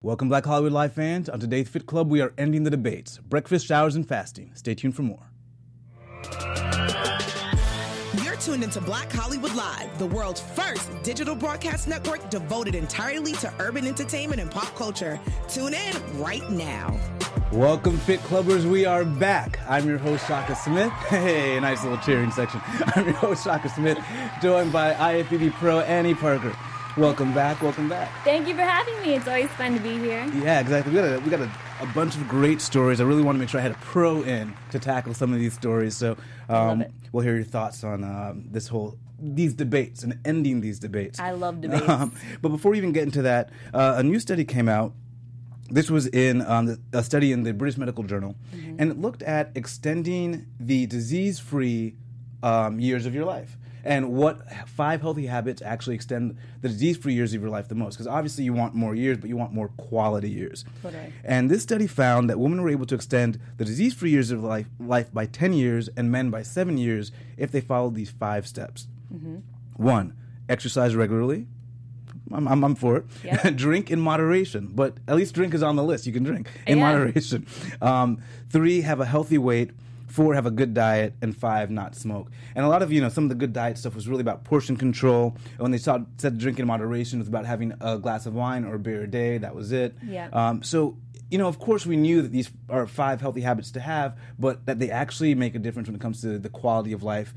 Welcome, Black Hollywood Live fans. On today's Fit Club, we are ending the debates breakfast, showers, and fasting. Stay tuned for more. You're tuned into Black Hollywood Live, the world's first digital broadcast network devoted entirely to urban entertainment and pop culture. Tune in right now. Welcome, Fit Clubbers. We are back. I'm your host, Shaka Smith. Hey, nice little cheering section. I'm your host, Shaka Smith, joined by IFBB Pro Annie Parker. Welcome back. Welcome back. Thank you for having me. It's always fun to be here. Yeah, exactly. We got a, we got a, a bunch of great stories. I really want to make sure I had a pro in to tackle some of these stories. So um, we'll hear your thoughts on um, this whole these debates and ending these debates. I love debates. Um, but before we even get into that, uh, a new study came out. This was in um, the, a study in the British Medical Journal, Mm-hmm. and it looked at extending the disease-free um, years of your life and what five healthy habits actually extend the disease-free years of your life the most. Because obviously you want more years, but you want more quality years. Totally. And this study found that women were able to extend the disease-free years of life, life by 10 years and men by seven years if they followed these five steps. One, exercise regularly. I'm, I'm, I'm for it. Yep. drink in moderation, but at least drink is on the list. You can drink in Yeah. moderation. Um, three, have a healthy weight. Four, have a good diet, and five, not smoke. And a lot of you know some of the good diet stuff was really about portion control. And when they saw, said drink in moderation, it was about having a glass of wine or a beer a day. That was it. Yeah. Um, so you know, of course, we knew that these are five healthy habits to have, but that they actually make a difference when it comes to the quality of life,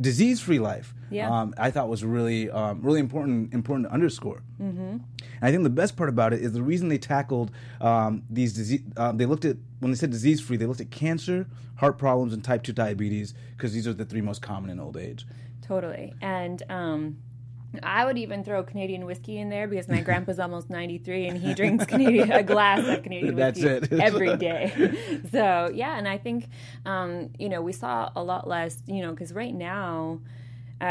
disease-free life. Yeah. Um, I thought was really, um, really important, important to underscore. Mm-hmm. And I think the best part about it is the reason they tackled um, these disease. Um, they looked at when they said disease-free, they looked at cancer, heart problems, and type two diabetes because these are the three most common in old age. Totally. And um, I would even throw Canadian whiskey in there because my grandpa's almost 93 and he drinks Canadian a glass of Canadian That's whiskey it. every day. so, yeah, and I think, um, you know, we saw a lot less, you know, because right now, I,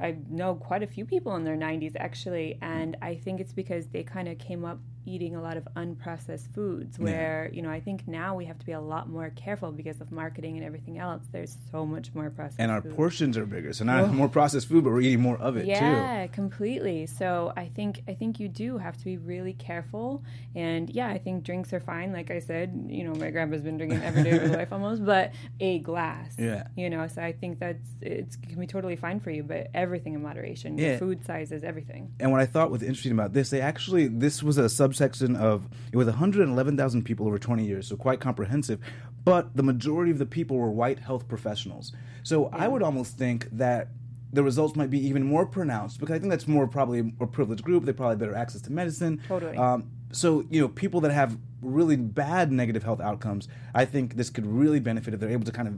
I, I know quite a few people in their 90s actually, and I think it's because they kind of came up eating a lot of unprocessed foods. Where you know, I think now we have to be a lot more careful because of marketing and everything else. There's so much more processed. And our food. portions are bigger, so not more processed food, but we're eating more of it too. Yeah, completely. So I think I think you do have to be really careful. And yeah, I think drinks are fine. Like I said, you know, my grandpa's been drinking every day of his life almost, but a glass. Yeah. You know, so I think that's it's can be totally fine for you, but everything in moderation. Yeah. Food sizes, everything. And what I thought was interesting about this, they actually this was a subsection of it was 111,000 people over 20 years, so quite comprehensive. But the majority of the people were white health professionals. So I would almost think that the results might be even more pronounced because I think that's more probably a privileged group. They probably have better access to medicine. Totally. Um, so you know, people that have really bad negative health outcomes, I think this could really benefit if they're able to kind of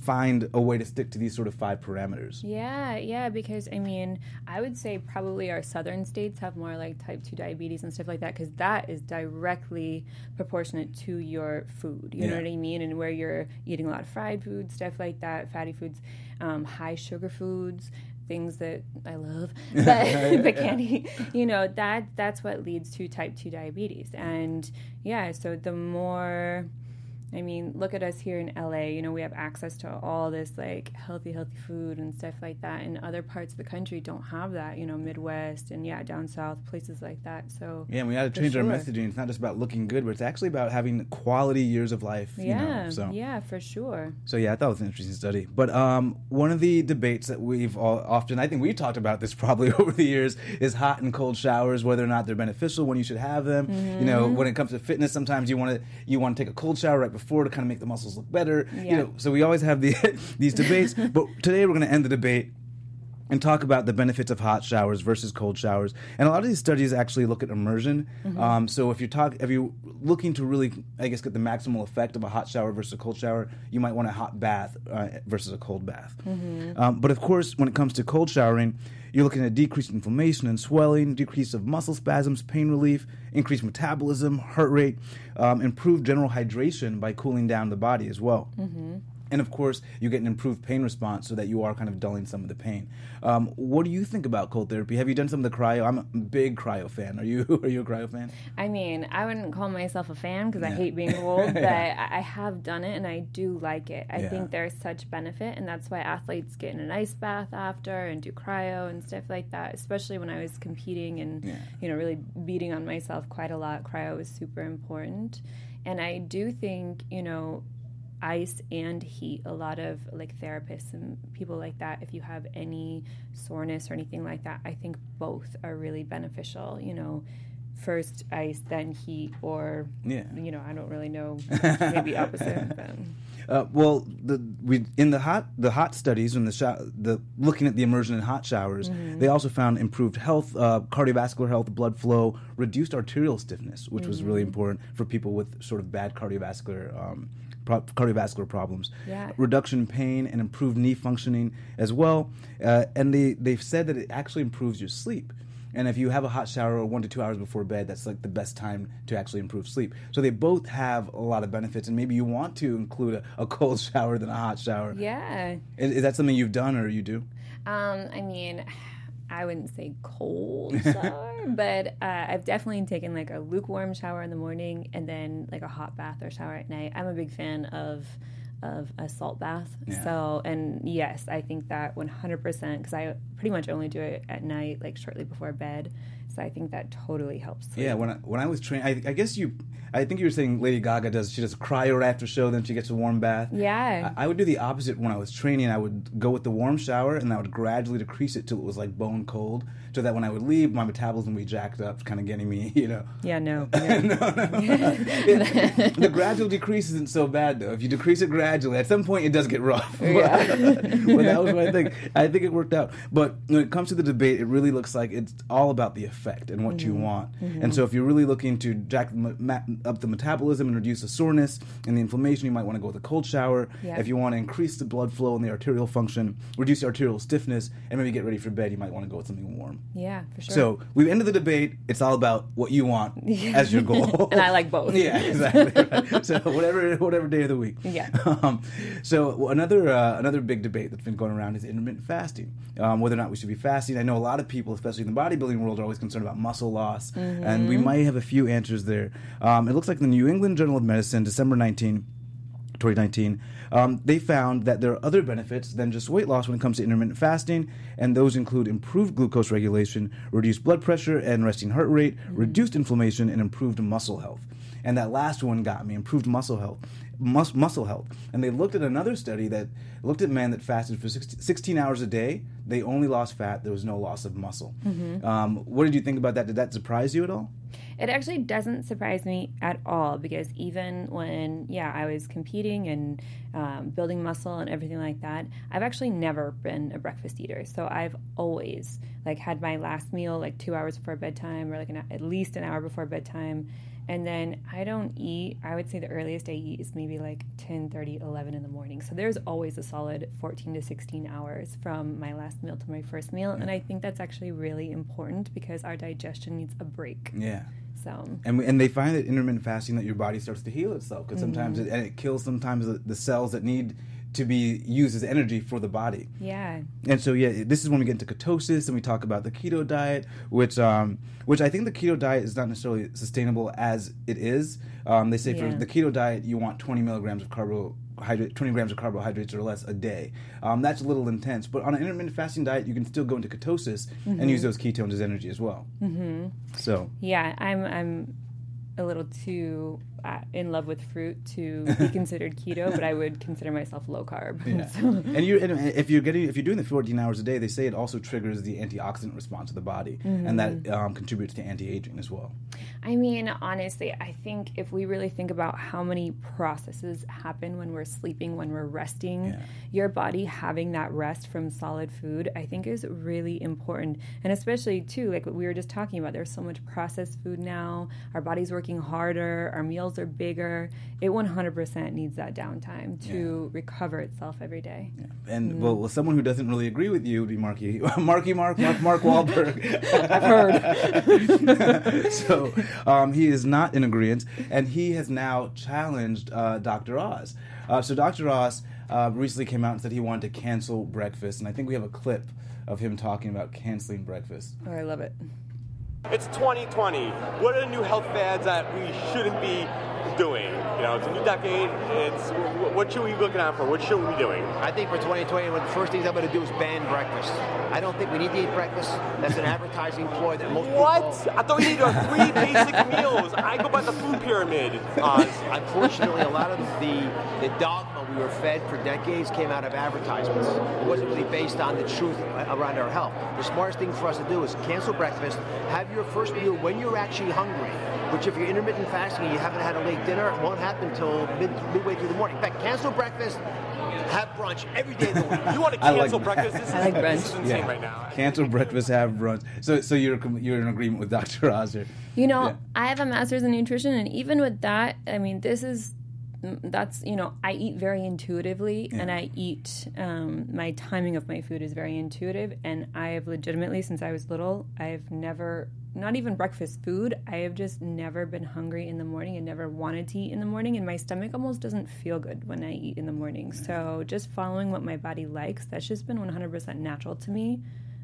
find a way to stick to these sort of five parameters. Yeah, yeah, because I mean, I would say probably our southern states have more like type 2 diabetes and stuff like that because that is directly proportionate to your food. You know what I mean? And where you're eating a lot of fried food, stuff like that, fatty foods, um, high sugar foods. Things that I love, but, but can't eat. You know that that's what leads to type two diabetes, and yeah. So the more I mean, look at us here in LA. You know, we have access to all this like healthy, healthy food and stuff like that. And other parts of the country don't have that. You know, Midwest and yeah, down south, places like that. So Yeah, and we got to change our messaging. It's not just about looking good, but it's actually about having quality years of life. you know, yeah, so. yeah, for sure. So yeah, I thought it was an interesting study. But um, one of the debates that we've all, often, I think we talked about this probably over the years, is hot and cold showers, whether or not they're beneficial, when you should have them. You know, Mm-hmm. when it comes to fitness, sometimes you want to you want to take a cold shower right before to kind of make the muscles look better. You know, so we always have the these debates. but today we're going to end the debate and talk about the benefits of hot showers versus cold showers. And a lot of these studies actually look at immersion. Um, so if you're talk, if you're looking to really, I guess, get the maximal effect of a hot shower versus a cold shower, you might want a hot bath uh, versus a cold bath. Um, but of course, when it comes to cold showering, you're looking at decreased inflammation and swelling, decrease of muscle spasms, pain relief, increased metabolism, heart rate, um, improved general hydration by cooling down the body as well. And of course you get an improved pain response so that you are kind of dulling some of the pain. Um, what do you think about cold therapy? Have you done some of the cryo? I'm a big cryo fan. Are you are you a cryo fan? I mean, I wouldn't call myself a fan because I hate being cold, but Yeah. I I have done it and I do like it. I Yeah. think there's such benefit, and that's why athletes get in an ice bath after and do cryo and stuff like that. Especially when I was competing and Yeah. you know really beating on myself quite a lot. Cryo was super important, and I do think you know ice and heat a lot of like therapists and people like that if you have any soreness or anything like that i think both are really beneficial you know first ice then heat or Yeah. you know i don't really know maybe opposite but Uh, well, the we in the hot the hot studies and the sho- the looking at the immersion in hot showers, they also found improved health, uh, cardiovascular health, blood flow, reduced arterial stiffness, which was really important for people with sort of bad cardiovascular. Um, pro- cardiovascular problems, Yeah. reduction in pain, and improved knee functioning as well. Uh, and they they've said that it actually improves your sleep. And if you have a hot shower one to two hours before bed, that's like the best time to actually improve sleep. So they both have a lot of benefits, and maybe you want to include a, a cold shower than a hot shower. yeah Is, is that something you've done or you do? um i mean i wouldn't say cold shower but uh, i've definitely taken like a lukewarm shower in the morning and then like a hot bath or shower at night. I'm a big fan of of a salt bath. Yeah. so and yes i think that 100% because i pretty much only do it at night like shortly before bed so i think that totally helps sleep. Yeah, when I, when I was training, I, I guess you, I think you were saying Lady Gaga does. She does a cryo after show, then she gets a warm bath. yeah I, I would do the opposite when I was training. I would go with the warm shower, and I would gradually decrease it till it was like bone cold, so that when I would leave, my metabolism would be jacked up, kind of getting me, you know. yeah no, no. It- the gradual decrease isn't so bad though. If you decrease it gradually, at some point it does get rough. Yeah. but that was my thing. I think it worked out. But when it comes to the debate, it really looks like it's all about the effect and what you Mm-hmm. want. And so if you're really looking to jack the me- ma- up the metabolism and reduce the soreness and the inflammation, you might want to go with a cold shower. If you want to increase the blood flow and the arterial function, reduce the arterial stiffness, and maybe get ready for bed, you might want to go with something warm. yeah for sure So we've ended the debate. It's all about what you want as your goal. and i like both Yeah, exactly. right. So whatever whatever day of the week. Yeah. Um, so another uh, another big debate that's been going around is intermittent fasting. Um, whether or not we should be fasting. I know a lot of people, especially in the bodybuilding world, are always concerned about muscle loss, and we might have a few answers there. Um, it looks like the New England Journal of Medicine, December 19. 2019, um, they found that there are other benefits than just weight loss when it comes to intermittent fasting, and those include improved glucose regulation, reduced blood pressure and resting heart rate, reduced inflammation, and improved muscle health. And that last one got me improved muscle health. Mus- muscle health. And they looked at another study that looked at men that fasted for 16 16 hours a day. They only lost fat. There was no loss of muscle. Um, what did you think about that? Did that surprise you at all? It actually doesn't surprise me at all because even when, yeah, I was competing and um, building muscle and everything like that, I've actually never been a breakfast eater. So I've always like had my last meal like two hours before bedtime or like an, at least an hour before bedtime. And then I don't eat, I would say the earliest I eat is maybe like 10, 30, 11 in the morning. So there's always a solid 14 to 16 hours from my last meal to my first meal. And I think that's actually really important because our digestion needs a break. Yeah. So And, we, and they find that intermittent fasting that your body starts to heal itself because sometimes Mm-hmm. it, and it kills sometimes the, the cells that need to be used as energy for the body. Yeah. And so yeah, this is when we get into ketosis and we talk about the keto diet, which um, which I think the keto diet is not necessarily sustainable as it is. Um, they say Yeah. for the keto diet you want 20 milligrams of carbohydrate, 20 grams of carbohydrates or less a day. Um, that's a little intense, but on an intermittent fasting diet you can still go into ketosis and use those ketones as energy as well. Mm-hmm. So Yeah, I'm I'm a little too in love with fruit to be considered keto, but I would consider myself low carb. Yeah. So- and you and if you're getting if you're doing the 14 hours a day, they say it also triggers the antioxidant response of the body, and that Mm-hmm. um, contributes to anti-aging as well. I mean, honestly, I think if we really think about how many processes happen when we're sleeping, when we're resting, Yeah. your body having that rest from solid food, I think is really important. And especially, too, like what we were just talking about, there's so much processed food now. Our body's working harder, our meals are bigger. It 100% needs that downtime to recover itself every day. And Mm-hmm. well, well, someone who doesn't really agree with you would be Marky, Marky Mark, Mark, Mark Wahlberg. I've heard. so um, he is not in agreement, and he has now challenged uh, Dr. Oz. Uh, so Dr. Oz uh, recently came out and said he wanted to cancel breakfast, and I think we have a clip of him talking about canceling breakfast. Oh, I love it. It's 2020. What are the new health fads that we shouldn't be doing? You know, it's a new decade. It's what should we be looking out for? What should we be doing? I think for 2020, one of the first things I'm going to do is ban breakfast. I don't think we need to eat breakfast. That's an advertising ploy that most What? people. I thought we needed our three basic meals. I go by the food pyramid. Oz. Unfortunately, a lot of the, the dogma we were fed for decades came out of advertisements. It wasn't really based on the truth around our health. The smartest thing for us to do is cancel breakfast, have your first meal when you're actually hungry. Which, if you're intermittent fasting and you haven't had a late dinner, it won't happen until mid, midway through the morning. In fact, cancel breakfast, have brunch every day of the week. You want to I like cancel breakfast? This is, I like brunch. This is insane right now. Cancel breakfast, have brunch. So, so you're you're in agreement with Dr. Oz here. You know, Yeah. I have a master's in nutrition, and even with that, I mean, this is that's you know, I eat very intuitively, and I eat. Um, my timing of my food is very intuitive, and I have legitimately, since I was little, I've never, not even breakfast food, I have just never been hungry in the morning and never wanted to eat in the morning, and my stomach almost doesn't feel good when I eat in the morning. So just following what my body likes, that's just been 100% natural to me.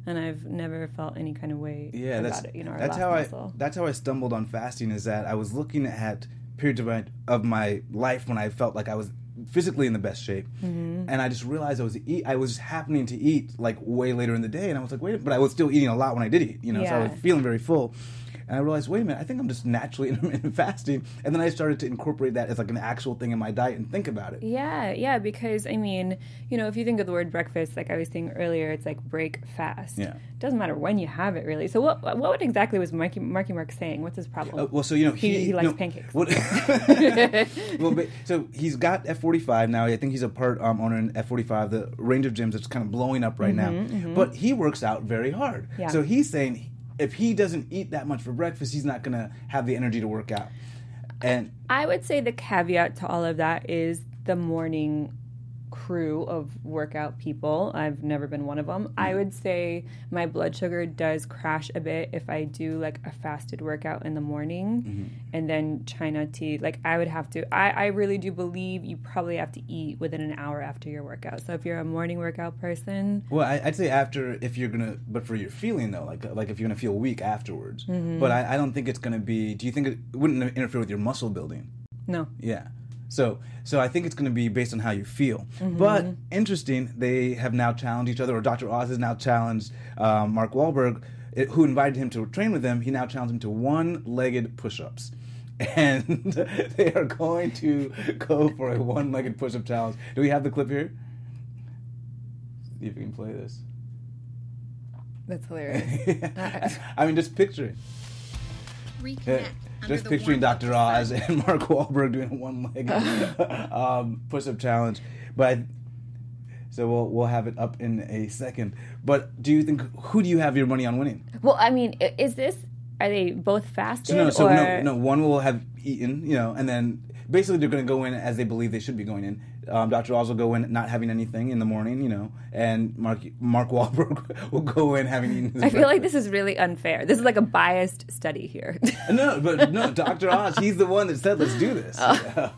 And I've never felt any kind of way Yeah, about that's it. You know, that's how I that's how I stumbled on fasting. Is that I was looking at periods of my, of my life when I felt like I was physically in the best shape, Mm-hmm. and I just realized I was eat. I was just happening to eat like way later in the day, and I was like, wait, but I was still eating a lot when I did eat. You know, so I was feeling very full. And I realized, wait a minute, I think I'm just naturally intermittent fasting. And then I started to incorporate that as like an actual thing in my diet and think about it. Yeah, yeah, because I mean, you know, if you think of the word breakfast, like I was saying earlier, it's like break fast. Yeah. It doesn't matter when you have it, really. So, what what exactly was Marky, Marky Mark saying? What's his problem? Uh, well, so you know He- he, he likes no, pancakes. What, well, but, so he's got F forty five now. I think he's a part um, owner in F forty five, the range of gyms that's kind of blowing up right now. But he works out very hard. Mm-hmm, Yeah. So he's saying if he doesn't eat that much for breakfast, he's not to have the energy to work out. And I would say the caveat to all of that is the morning crew of workout people. I've never been one of them. I mm. would say my blood sugar does crash a bit if I do like a fasted workout in the morning mm-hmm. and then China tea. Like I would have to I, I really do believe you probably have to eat within an hour after your workout. So if you're a morning workout person, well, I, I'd say after if you're gonna, but for your feeling though, like like if you're gonna feel weak afterwards. Mm-hmm. But I, I don't think it's gonna be. Do you think it wouldn't interfere with your muscle building? no. Yeah. So so I think it's going to be based on how you feel. But interesting, they have now challenged each other, or Dr. Oz has now challenged um, Mark Wahlberg, it, who invited him to train with them. He now challenged him to one-legged push-ups. And they are going to go for a one-legged push-up challenge. Do we have the clip here? See if we can play this. That's hilarious. I mean, just picturing. reconnect. Under Just picturing Dr. Oz and Mark Wahlberg doing a one leg um, push up challenge. But so we'll we'll have it up in a second. But do you think who do you have your money on winning? well, I mean, is this are they both fasted So no, so or no, no. One will have eaten, you know, and then basically they're going to go in as they believe they should be going in. Um, Dr. Oz will go in not having anything in the morning, you know, and Mark Mark Wahlberg will go in having eaten. His I feel like this is really unfair. This is like a biased study here. No, but no, Dr. Oz, he's the one that said, let's do this. Oh.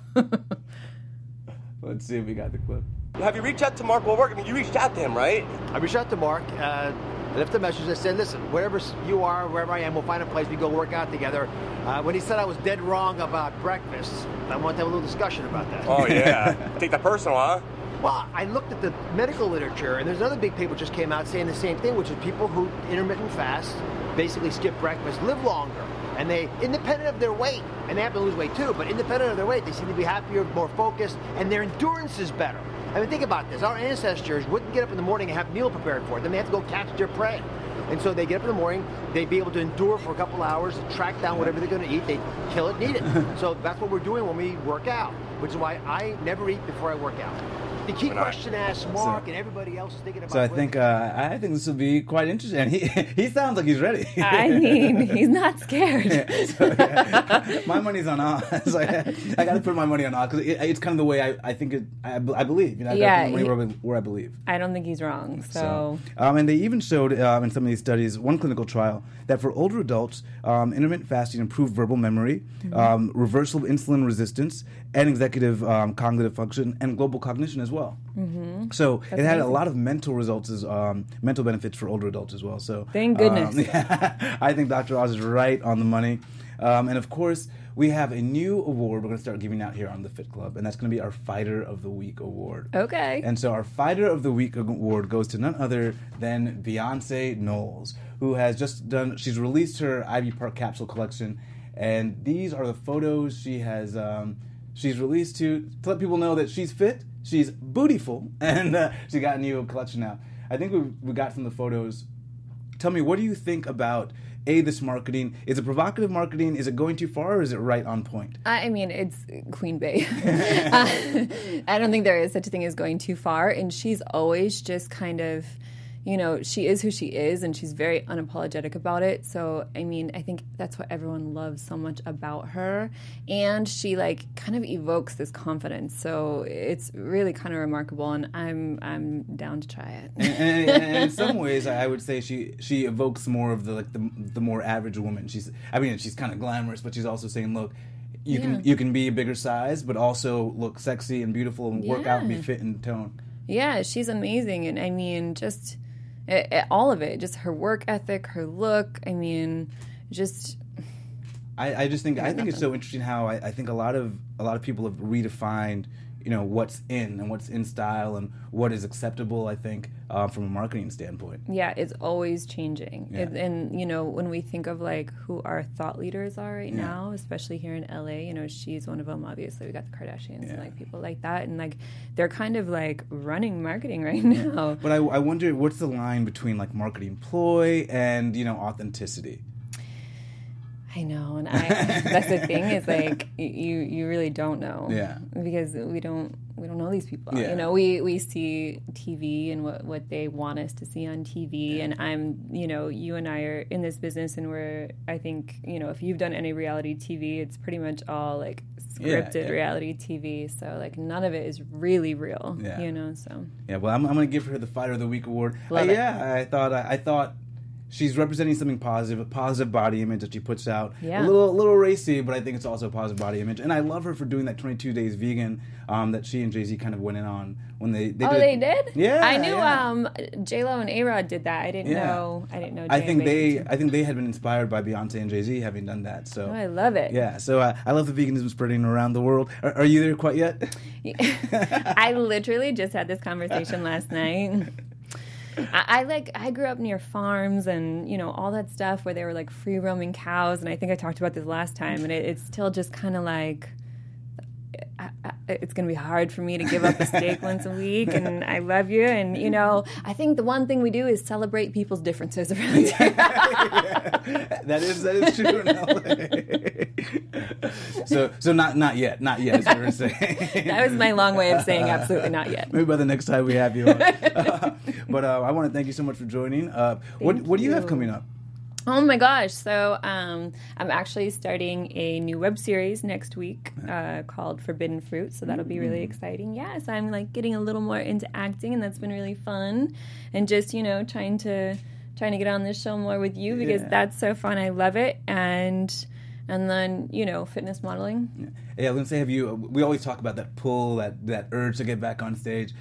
let's see if we got the clip. Have you reached out to Mark Wahlberg? I mean, you reached out to him, right? I reached out to Mark, uh, left a message that said, listen, wherever you are, wherever I am, we'll find a place we go work out together. Uh, when he said I was dead wrong about breakfast, I want to have a little discussion about that. Oh yeah. Take that personal, huh? Well, I looked at the medical literature, and there's another big paper just came out saying the same thing, which is people who intermittent fast, basically skip breakfast, live longer. And they, independent of their weight, and they have to lose weight too, but independent of their weight, they seem to be happier, more focused, and their endurance is better. I mean, think about this. Our ancestors wouldn't get up in the morning and have meal prepared for them. They have to go catch their prey. And so they get up in the morning, they'd be able to endure for a couple hours, track down whatever they're going to eat, they kill it and eat it. so that's what we're doing when we work out, which is why I never eat before I work out. The key When I- question asks Mark and everybody else is thinking about So I think uh, I think this will be quite interesting. And he he sounds like he's ready. I mean, he's not scared. So, yeah. my money's on Oz. I, I got to put my money on Oz because it, it's kind of the way I, I think it. I, I believe. You know, I gotta Yeah, put money he- where, I where I believe. I don't think he's wrong. So, um, and they even showed um, in some of these studies, one clinical trial, that for older adults, um, intermittent fasting improved verbal memory, Mm-hmm. um, reversal of insulin resistance, and executive um, cognitive function, and global cognition as well. Well. Mm-hmm. So it had a lot of mental results, as, um, mental benefits for older adults as well. So Thank goodness. um, yeah, I think Dr. Oz is right on the money. Um, and of course, we have a new award we're going to start giving out here on the Fit Club, and that's going to be our Fighter of the Week award. Okay. And so our Fighter of the Week award goes to none other than Beyonce Knowles, who has just done, she's released her Ivy Park capsule collection, and these are the photos she has, um, she's released to, to let people know that she's fit, she's bootyful, and uh, she got a new collection now. I think we, we got from the photos. Tell me, what do you think about a this marketing? Is it provocative marketing? Is it going too far, or is it right on point? I mean, it's Queen Bey. Uh, I don't think there is such a thing as going too far. And she's always just kind of, you know, she is who she is and she's very unapologetic about it. So, I mean, I think that's what everyone loves so much about her. And she, like, kind of evokes this confidence. So it's really kind of remarkable. And I'm, I'm down to try it. and, and- and in some ways, I would say she she evokes more of the like the, the more average woman. She's I mean she's kind of glamorous, but she's also saying, look, you Yeah. can you can be a bigger size, but also look sexy and beautiful and work out and be fit and tone. Yeah, she's amazing, and I mean, just eh, eh, all of it, just her work ethic, her look. I mean, just I, I just think I think it's so interesting how I, I think a lot of a lot of people have redefined you know what's in and what's in style and what is acceptable. I think uh, from a marketing standpoint. yeah, it's always changing. Yeah. It- and you know, when we think of like who our thought leaders are right now, especially here in LA, you know, she's one of them. Obviously, we got the Kardashians and like people like that, and like they're kind of like running marketing right now. But I, I wonder what's the line between like marketing ploy and you know authenticity. I know, and I that's the thing is like you you really don't know. Yeah. Because we don't we don't know these people. Yeah. You know, we we see TV and what what they want us to see on TV and I'm, you know, you and I are in this business and we're I think, you know, if you've done any reality TV, it's pretty much all like scripted yeah. reality TV. So like none of it is really real, Yeah. you know, so Yeah, well, I'm, I'm going to give her the Fighter of the Week award. Uh, yeah, I thought I, I thought she's representing something positive, a positive body image that she puts out. Yeah. A little a little racy, but I think it's also a positive body image. And I love her for doing that 22 days vegan um, that she and Jay Z kind of went in on when they they Oh, did. they did? Yeah, I knew yeah. um J Lo and A Rod did that. I didn't Yeah. know I didn't know I think they. I think they had been inspired by Beyonce and Jay Z having done that. So Oh, I love it. yeah, so uh, I love the veganism spreading around the world. Are, are you there quite yet? I literally just had this conversation last night. I, I like I grew up near farms and you know all that stuff where they were like free roaming cows and I think I talked about this last time and it, it's still just kind of like I, I, it's gonna be hard for me to give up a steak once a week and I love you and you know I think the one thing we do is celebrate people's differences around here. that is that is true so so not not yet, not yet. Is what we're saying. that was my long way of saying absolutely not yet. Maybe by the next time we have you on. but uh, I want to thank you so much for joining. Uh, what what do you have coming up? Oh my gosh. So um, I'm actually starting a new web series next week uh, called Forbidden Fruit. So that'll be really exciting. Yeah. So I'm like getting a little more into acting and that's been really fun. And just, you know, trying to trying to get on this show more with you because Yeah. that's so fun. I love it. And and then, you know, fitness modeling. Yeah, I was gonna say, have you? We always talk about that pull, that that urge to get back on stage.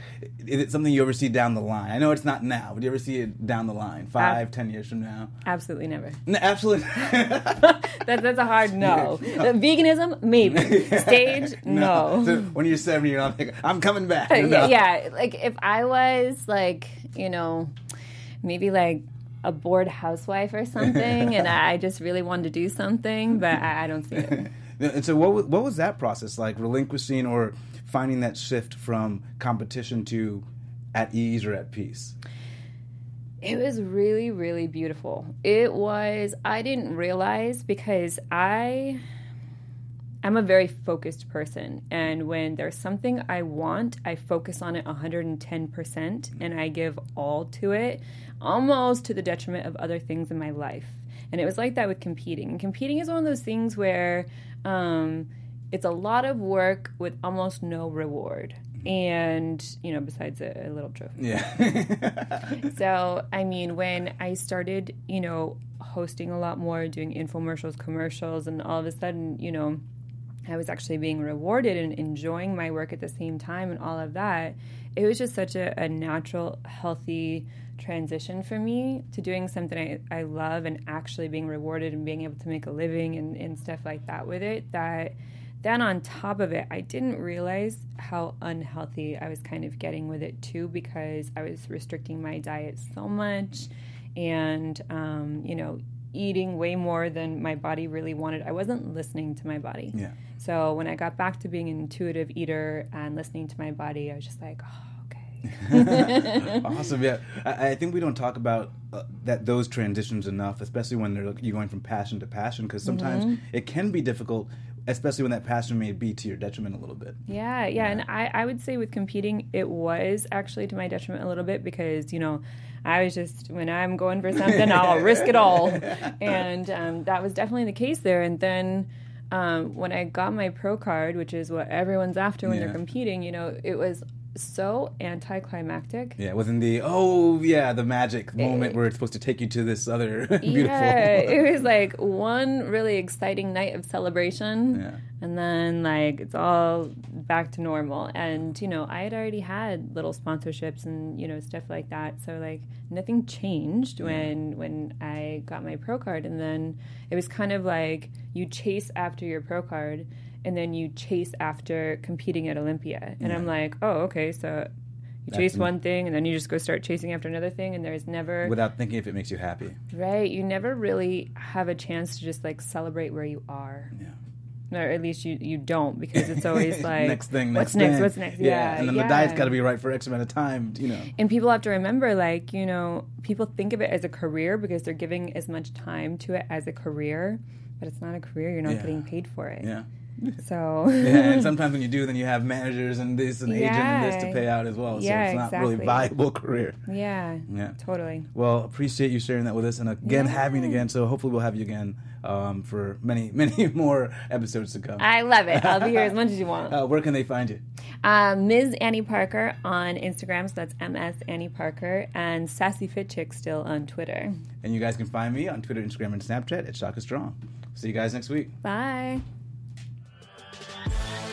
Is it something you ever see down the line? I know it's not now, but do you ever see it down the line, five, ten years from now? Absolutely never. No, absolutely. That, that's a hard no. Uh, Veganism, maybe. Stage, no. So when you're 70, you're not like, I'm coming back. yeah, No. yeah, like if I was like, you know, maybe like a bored housewife or something, and I just really wanted to do something, but I, I don't see it. And so, what was, what was that process like? Relinquishing or finding that shift from competition to at ease or at peace? It was really, really beautiful. It was, I didn't realize because I. I'm a very focused person, and when there's something I want, I focus on it 110% and I give all to it, almost to the detriment of other things in my life. And it was like that with competing. And competing is one of those things where um, it's a lot of work with almost no reward. And, you know, besides a, a little trophy. Yeah. So, I mean, when I started, you know, hosting a lot more, doing infomercials, commercials, and all of a sudden, you know, I was actually being rewarded and enjoying my work at the same time and all of that. It was just such a, a natural, healthy transition for me to doing something I, I love and actually being rewarded and being able to make a living and, and stuff like that with it. That then on top of it, I didn't realize how unhealthy I was kind of getting with it too because I was restricting my diet so much and, um, you know, eating way more than my body really wanted. I wasn't listening to my body. Yeah. So when I got back to being an intuitive eater and listening to my body, I was just like, oh, okay. awesome. Yeah, I, I, think we don't talk about uh, that those transitions enough, especially when they're you're going from passion to passion, because sometimes mm-hmm. it can be difficult. Especially when that passion may be to your detriment a little bit. Yeah, yeah, yeah. and I, I would say with competing, it was actually to my detriment a little bit because you know I was just when I'm going for something, I'll risk it all, and um, that was definitely the case there. And then um, when I got my pro card, which is what everyone's after when yeah. they're competing, you know, it was so anticlimactic. Yeah, wasn't the oh yeah the magic moment it, where it's supposed to take you to this other beautiful. Yeah, it was like one really exciting night of celebration, yeah. and then like it's all back to normal. And you know, I had already had little sponsorships and you know stuff like that, so like nothing changed when when I got my pro card, and then it was kind of like you chase after your pro card and then you chase after competing at Olympia. And yeah. I'm like, oh, okay, so you That's chase one thing and then you just go start chasing after another thing and there's never without thinking if it makes you happy. Right. You never really have a chance to just like celebrate where you are. Yeah. Or at least you, you don't because it's always like next thing, next what's thing. next, what's next, yeah, yeah. and then yeah. the diet's got to be right for X amount of time, you know. And people have to remember, like you know, people think of it as a career because they're giving as much time to it as a career, but it's not a career. You're not yeah. getting paid for it. Yeah. So yeah, and sometimes when you do, then you have managers and this and agent and this to pay out as well. So yeah, it's not exactly. really viable career. Yeah, yeah, totally. Well, appreciate you sharing that with us, and again yeah. having again. So hopefully we'll have you again um, for many many more episodes to come. I love it. I'll be here as much as you want. Uh, where can they find you? Uh, Ms. Annie Parker on Instagram, so that's MS Annie Parker, and Sassy Fit Chick still on Twitter. And you guys can find me on Twitter, Instagram, and Snapchat at Shaka Strong. See you guys next week. Bye.